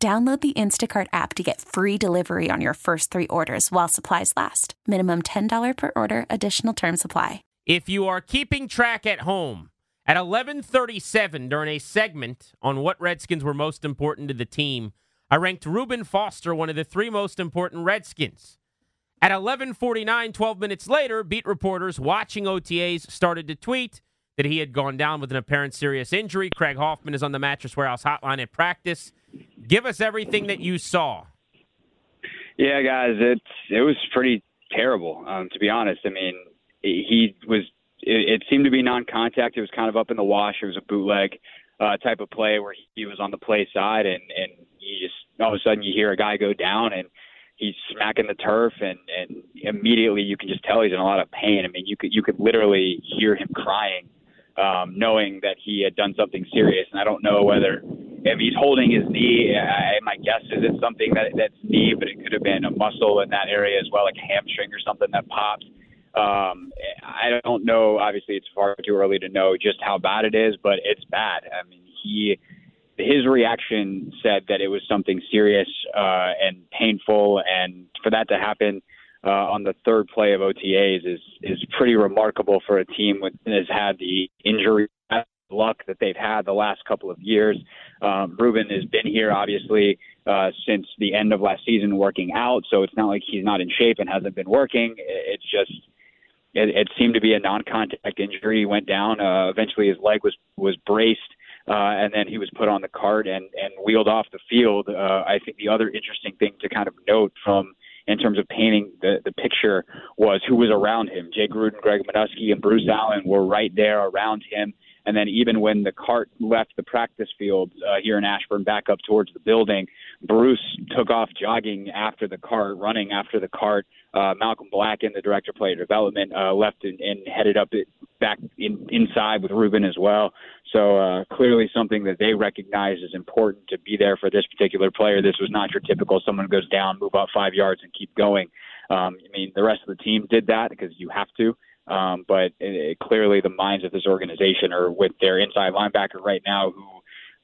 Download the Instacart app to get free delivery on your first three orders while supplies last. Minimum $10 per order, additional term supply. If you are keeping track at home, at 11:37 during a segment on what Redskins were most important to the team, I ranked Reuben Foster one of the three most important Redskins. At 11:49, 12 minutes later, beat reporters watching OTAs started to tweet that he had gone down with an apparent serious injury. Craig Hoffman is on the Mattress Warehouse hotline at practice. Give us everything that you saw. Yeah, guys, it's it was pretty terrible. Um, to be honest, I mean, he was. It, it seemed to be non-contact. It was kind of up in the wash. It was a bootleg uh, type of play where he was on the play side, and and you just all of a sudden you hear a guy go down and he's smacking the turf, and and immediately you can just tell he's in a lot of pain. I mean, you could you could literally hear him crying, um, knowing that he had done something serious. And I don't know whether if he's holding his knee, I, my guess is it's something that that's knee, but it could have been a muscle in that area as well, like a hamstring or something that popped. Um, I don't know. Obviously, it's far too early to know just how bad it is, but it's bad. I mean, he his reaction said that it was something serious uh, and painful, and for that to happen uh, on the third play of OTAs is is pretty remarkable for a team that has had the injury luck that they've had the last couple of years. Um, Reuben has been here, obviously, uh, since the end of last season working out. So it's not like he's not in shape and hasn't been working. It's just it, it seemed to be a non-contact injury. He went down. Uh, eventually, his leg was was braced. Uh, and then he was put on the cart and, and wheeled off the field. Uh, I think the other interesting thing to kind of note from in terms of painting the, the picture was who was around him. Jay Gruden, Greg Manusky, and Bruce Allen were right there around him and then even when the cart left the practice field uh, here in Ashburn back up towards the building, Bruce took off jogging after the cart, running after the cart. Uh, Malcolm Blacken the director of player development uh, left and, and headed up it, back in, inside with Reuben as well. So uh, clearly something that they recognize is important to be there for this particular player. This was not your typical someone goes down, move up five yards, and keep going. Um, I mean, the rest of the team did that because you have to. Um, but it, it, clearly, the minds of this organization are with their inside linebacker right now, who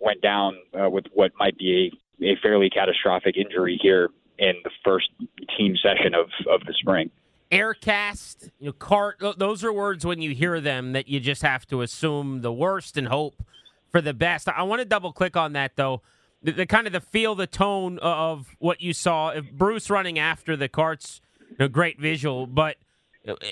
went down uh, with what might be a, a fairly catastrophic injury here in the first team session of, of the spring. Aircast, you know, cart, those are words when you hear them that you just have to assume the worst and hope for the best. I want to double click on that though. The, the, kind of the feel, the tone of what you saw. If Bruce running after the carts, know, great visual, but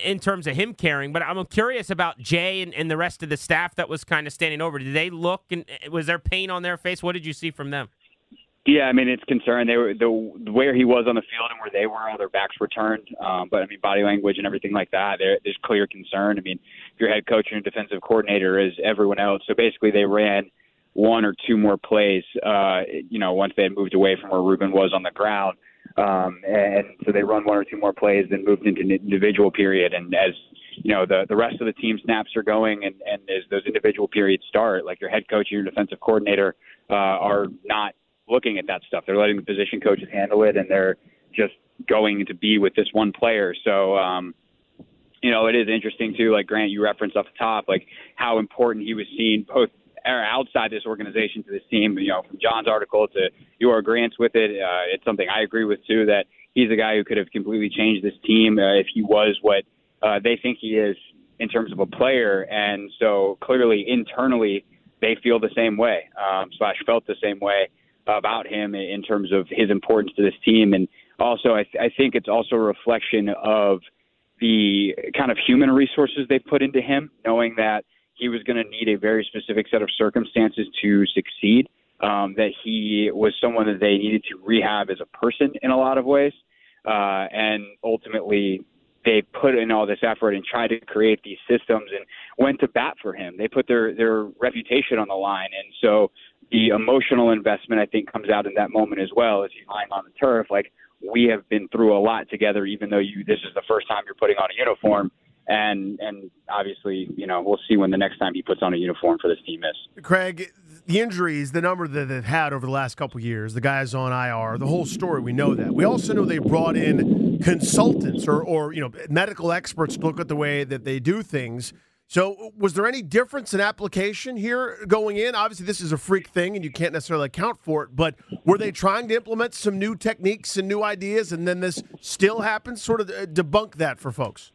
in terms of him caring. But I'm curious about Jay and, and the rest of the staff that was kind of standing over. Did they look and was there pain on their face? What did you see from them? Yeah, I mean it's concerned. They were the where he was on the field and where they were, all their backs were turned. Um, but I mean body language and everything like that. There, there's clear concern. I mean, if your head coach and your defensive coordinator is everyone else. So basically, they ran one or two more plays. Uh, you know, once they had moved away from where Reuben was on the ground. Um, and so they run one or two more plays, then moved into an individual period. And as you know, the the rest of the team snaps are going, and and as those individual periods start, like your head coach and your defensive coordinator uh, are not looking at that stuff. They're letting the position coaches handle it, and they're just going to be with this one player. So. um you know, it is interesting too, like Grant, you referenced off the top, like how important he was seen both are outside this organization to this team. You know, from John's article to your agreements with it, uh, it's something I agree with too. That he's a guy who could have completely changed this team uh, if he was what uh, they think he is in terms of a player. And so clearly, internally, they feel the same way. Um, slash felt the same way about him in terms of his importance to this team. And also, I, th- I think it's also a reflection of the kind of human resources they put into him, knowing that he was going to need a very specific set of circumstances to succeed. Um, that he was someone that they needed to rehab as a person in a lot of ways, uh, and ultimately they put in all this effort and tried to create these systems and went to bat for him. They put their their reputation on the line, and so the emotional investment I think comes out in that moment as well as he's lying on the turf. Like we have been through a lot together, even though you this is the first time you're putting on a uniform. And and obviously, you know, we'll see when the next time he puts on a uniform for this team is. Craig, the injuries, the number that they've had over the last couple years, the guys on IR, the whole story, we know that. We also know they brought in consultants or, or you know medical experts to look at the way that they do things. So, was there any difference in application here going in? Obviously, this is a freak thing, and you can't necessarily account for it. But were they trying to implement some new techniques and new ideas, and then this still happens? Sort of uh, debunk that for folks.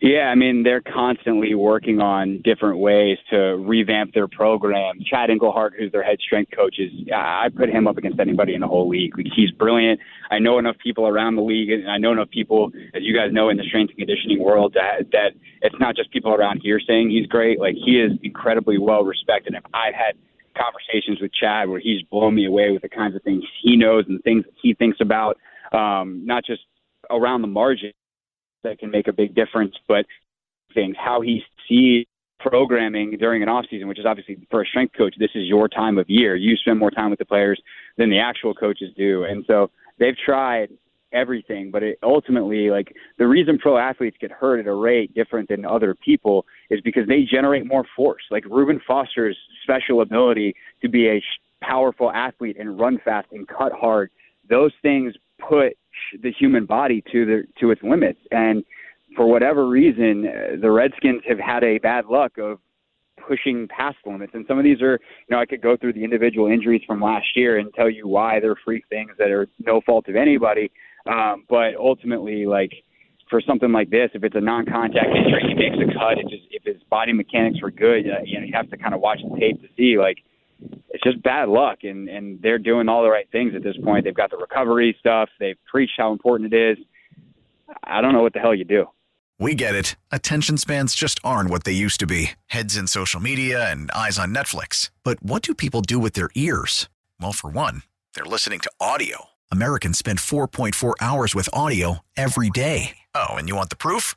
Yeah, I mean, they're constantly working on different ways to revamp their program. Chad Englehart, who's their head strength coach, is I put him up against anybody in the whole league. He's brilliant. I know enough people around the league, and I know enough people, as you guys know, in the strength and conditioning world, that, that it's not just people around here saying he's great. Like, he is incredibly well respected. And I've had conversations with Chad where he's blown me away with the kinds of things he knows and things he thinks about, um, not just around the margin that can make a big difference. But things, how he sees programming during an off season, which is obviously for a strength coach, this is your time of year. You spend more time with the players than the actual coaches do, and so they've tried everything but it ultimately like the reason pro athletes get hurt at a rate different than other people is because they generate more force like Reuben Foster's special ability to be a powerful athlete and run fast and cut hard those things put the human body to the to its limits. And for whatever reason, uh, the Redskins have had a bad luck of pushing past limits. And some of these are, you know, I could go through the individual injuries from last year and tell you why they're freak things that are no fault of anybody. Um, but ultimately, like for something like this, if it's a non-contact injury, he makes a cut. It just if his body mechanics were good, uh, you know, you have to kind of watch the tape to see like it's just bad luck and and they're doing all the right things at this point. They've got the recovery stuff. They've preached how important it is. I don't know what the hell you do. We get it. Attention spans just aren't what they used to be. Heads in social media and eyes on netflix. But what do people do with their ears? Well for one they're listening to audio. Americans spend 4.4 hours with audio every day. Oh and you want the proof